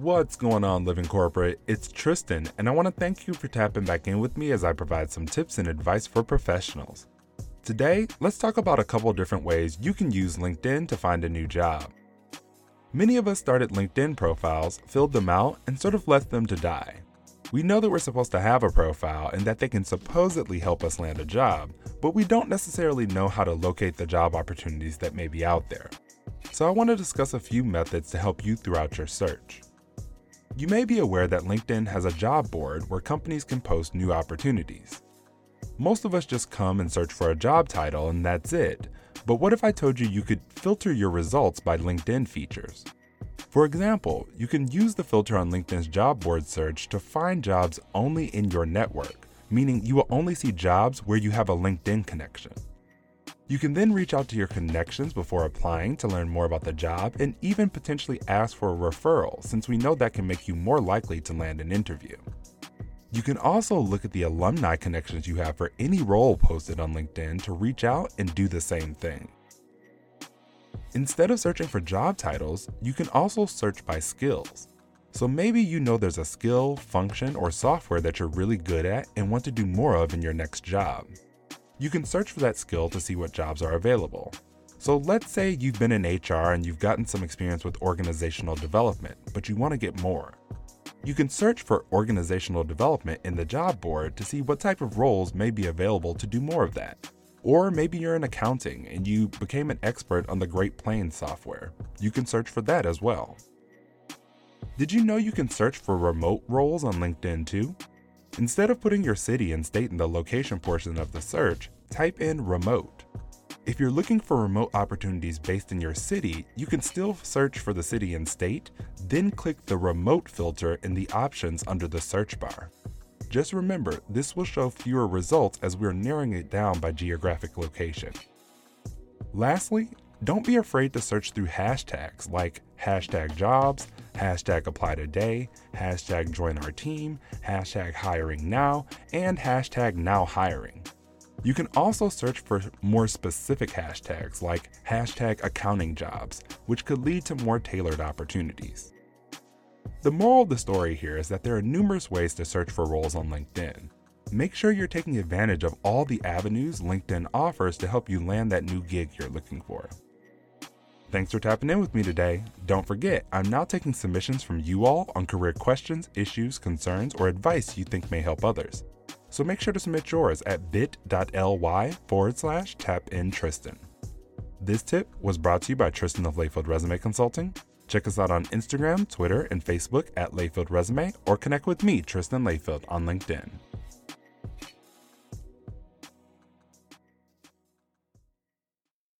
What's going on, Living Corporate? It's Tristan, and I want to thank you for tapping back in with me as I provide some tips and advice for professionals. Today, let's talk about a couple different ways you can use LinkedIn to find a new job. Many of us started LinkedIn profiles, filled them out, and sort of left them to die. We know that we're supposed to have a profile and that they can supposedly help us land a job, but we don't necessarily know how to locate the job opportunities that may be out there. So, I want to discuss a few methods to help you throughout your search. You may be aware that LinkedIn has a job board where companies can post new opportunities. Most of us just come and search for a job title and that's it. But what if I told you you could filter your results by LinkedIn features? For example, you can use the filter on LinkedIn's job board search to find jobs only in your network, meaning you will only see jobs where you have a LinkedIn connection. You can then reach out to your connections before applying to learn more about the job and even potentially ask for a referral, since we know that can make you more likely to land an interview. You can also look at the alumni connections you have for any role posted on LinkedIn to reach out and do the same thing. Instead of searching for job titles, you can also search by skills. So maybe you know there's a skill, function, or software that you're really good at and want to do more of in your next job. You can search for that skill to see what jobs are available. So let's say you've been in HR and you've gotten some experience with organizational development, but you want to get more. You can search for organizational development in the job board to see what type of roles may be available to do more of that. Or maybe you're in accounting and you became an expert on the Great Plains software. You can search for that as well. Did you know you can search for remote roles on LinkedIn too? Instead of putting your city and state in the location portion of the search, type in remote. If you're looking for remote opportunities based in your city, you can still search for the city and state, then click the remote filter in the options under the search bar. Just remember, this will show fewer results as we're narrowing it down by geographic location. Lastly, don't be afraid to search through hashtags like hashtag jobs, hashtag apply today, hashtag join our team, hashtag hiring now, and hashtag now hiring. You can also search for more specific hashtags like hashtag accounting jobs, which could lead to more tailored opportunities. The moral of the story here is that there are numerous ways to search for roles on LinkedIn. Make sure you're taking advantage of all the avenues LinkedIn offers to help you land that new gig you're looking for. Thanks for tapping in with me today. Don't forget, I'm now taking submissions from you all on career questions, issues, concerns, or advice you think may help others. So make sure to submit yours at bit.ly forward slash tap in Tristan. This tip was brought to you by Tristan of Layfield Resume Consulting. Check us out on Instagram, Twitter, and Facebook at Layfield Resume, or connect with me, Tristan Layfield, on LinkedIn.